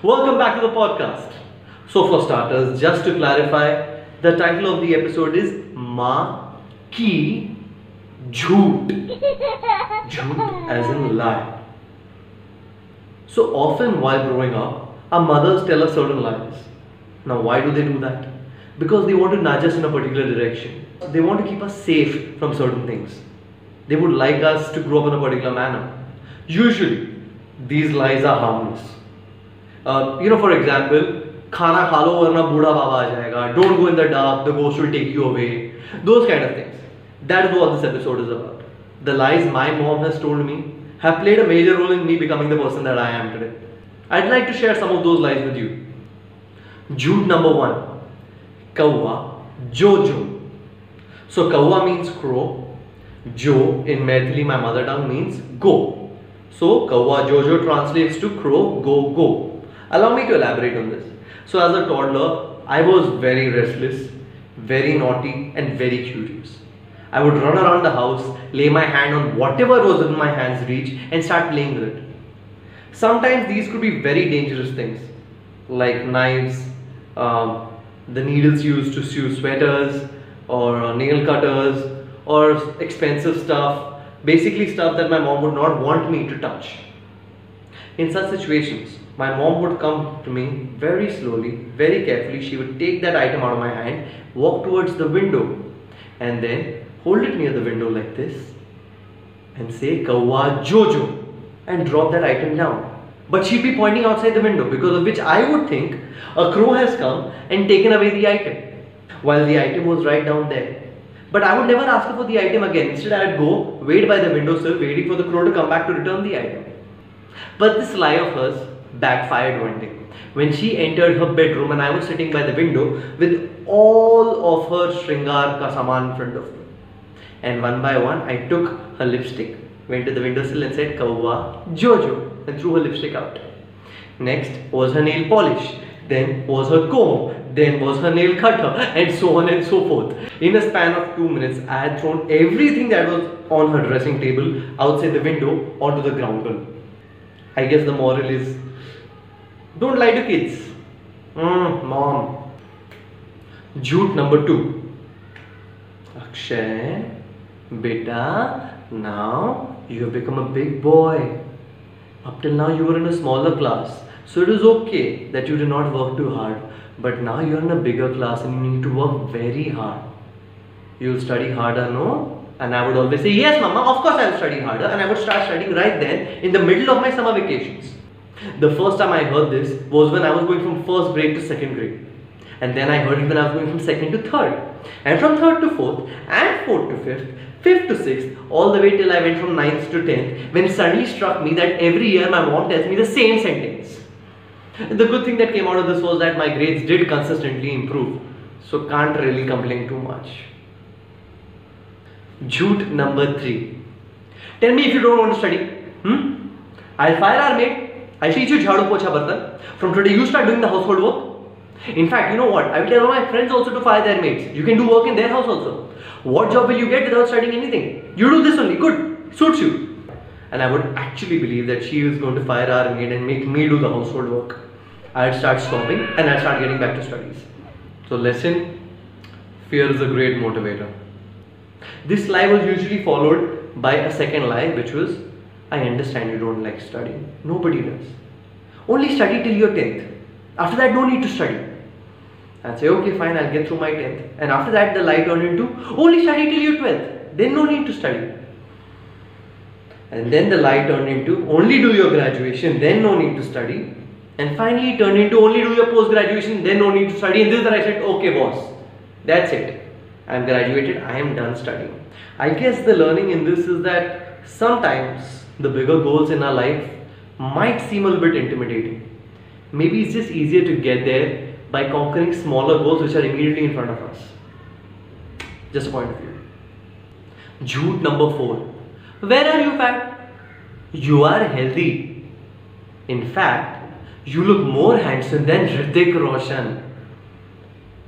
Welcome back to the podcast. So, for starters, just to clarify, the title of the episode is Ma Ki Jhoot. Jhoot as in lie. So, often while growing up, our mothers tell us certain lies. Now, why do they do that? Because they want to nudge us in a particular direction. They want to keep us safe from certain things. They would like us to grow up in a particular manner. Usually, these lies are harmless. Uh, you know, for example, khana kha lo warna booda baba aa jayega don't go in the dark the ghost will take you away those kind of things that is what this episode is about the lies my mom has told me have played a major role in me becoming the person that i am today i'd like to share some of those lies with you jhoot number 1 kawa jojo so kawa means crow jo in maithili my mother tongue means go so kawa jojo translates to crow go go allow me to elaborate on this so, as a toddler, I was very restless, very naughty, and very curious. I would run around the house, lay my hand on whatever was in my hand's reach, and start playing with it. Sometimes these could be very dangerous things, like knives, um, the needles used to sew sweaters, or uh, nail cutters, or expensive stuff, basically stuff that my mom would not want me to touch. In such situations, my mom would come to me very slowly, very carefully. She would take that item out of my hand, walk towards the window, and then hold it near the window like this and say Kawa Jojo and drop that item down. But she'd be pointing outside the window because of which I would think a crow has come and taken away the item while the item was right down there. But I would never ask her for the item again. Instead, I'd go wait by the windowsill waiting for the crow to come back to return the item. But this lie of hers backfired one day when she entered her bedroom and I was sitting by the window with all of her Shringar ka saman in front of me. And one by one, I took her lipstick, went to the windowsill and said, Kawwa Jojo, and threw her lipstick out. Next was her nail polish, then was her comb, then was her nail cutter, and so on and so forth. In a span of two minutes, I had thrown everything that was on her dressing table outside the window onto the ground. I guess the moral is don't lie to kids. Mm, mom. Jhoot number two. Akshay, beta, now you have become a big boy. Up till now you were in a smaller class. So it is okay that you did not work too hard. But now you are in a bigger class and you need to work very hard. You'll study harder, no? And I would always say, yes, mama, of course I'll study harder. And I would start studying right then in the middle of my summer vacations. The first time I heard this was when I was going from first grade to second grade. And then I heard it when I was going from second to third. And from third to fourth, and fourth to fifth, fifth to sixth, all the way till I went from ninth to tenth, when it suddenly struck me that every year my mom tells me the same sentence. The good thing that came out of this was that my grades did consistently improve. So can't really complain too much. Jhoot number three. Tell me if you don't want to study. Hmm? I'll fire our maid I'll teach you jhadu pocha bartan. From today, you start doing the household work. In fact, you know what? I will tell all my friends also to fire their mates. You can do work in their house also. What job will you get without studying anything? You do this only. Good. Suits you. And I would actually believe that she is going to fire our maid and make me do the household work. I'd start stopping and I'd start getting back to studies. So lesson, fear is a great motivator. This lie was usually followed by a second lie which was I understand you don't like studying. Nobody does. Only study till you're 10th. After that, no need to study. And say, okay, fine, I'll get through my 10th. And after that, the lie turned into only study till you're 12th. Then no need to study. And then the lie turned into only do your graduation, then no need to study. And finally, turned into only do your post graduation, then no need to study. And this is I said, okay, boss, that's it. I'm graduated, I am done studying. I guess the learning in this is that sometimes the bigger goals in our life might seem a little bit intimidating. Maybe it's just easier to get there by conquering smaller goals which are immediately in front of us. Just a point of view. Jhoot number four. Where are you fat? You are healthy. In fact, you look more handsome than Hrithik Roshan.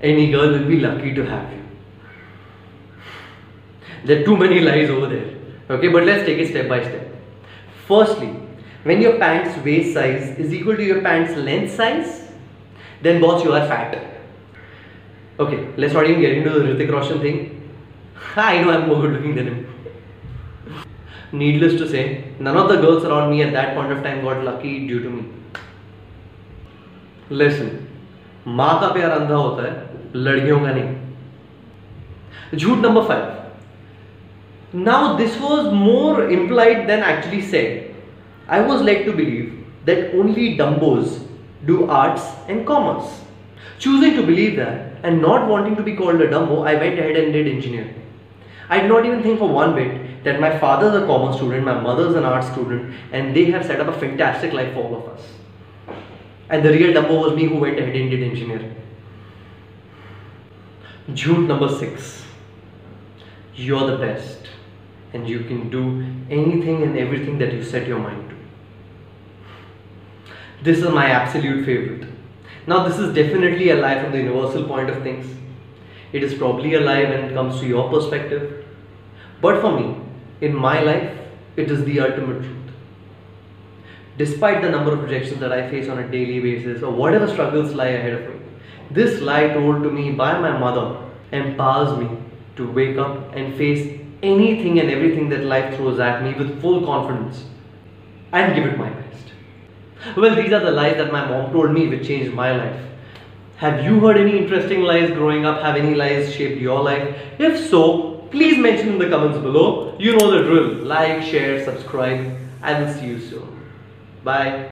Any girl will be lucky to have you there are too many lies over there. Okay but let's take it step by step. Firstly when your pants waist size is equal to your pants length size then boss you are fat. Okay let's not even get into the Hrithik Roshan thing. I know I'm more good looking than him needless to say none of the girls around me at that point of time got lucky due to me. Listen माँ का प्यार अंधा होता है लड़कियों का नहीं। झूठ number five now, this was more implied than actually said. I was led to believe that only dumbos do arts and commerce. Choosing to believe that and not wanting to be called a dumbo, I went ahead and did engineering. I did not even think for one bit that my father's a commerce student, my mother's an art student, and they have set up a fantastic life for all of us. And the real dumbo was me who went ahead and did engineering. June number six. You're the best and you can do anything and everything that you set your mind to. This is my absolute favorite. Now, this is definitely a lie from the universal point of things. It is probably a lie when it comes to your perspective. But for me, in my life, it is the ultimate truth. Despite the number of rejections that I face on a daily basis or whatever struggles lie ahead of me, this lie told to me by my mother empowers me to wake up and face anything and everything that life throws at me with full confidence and give it my best. Well, these are the lies that my mom told me which changed my life. Have you heard any interesting lies growing up? Have any lies shaped your life? If so, please mention in the comments below. You know the drill. Like, share, subscribe. I will see you soon. Bye.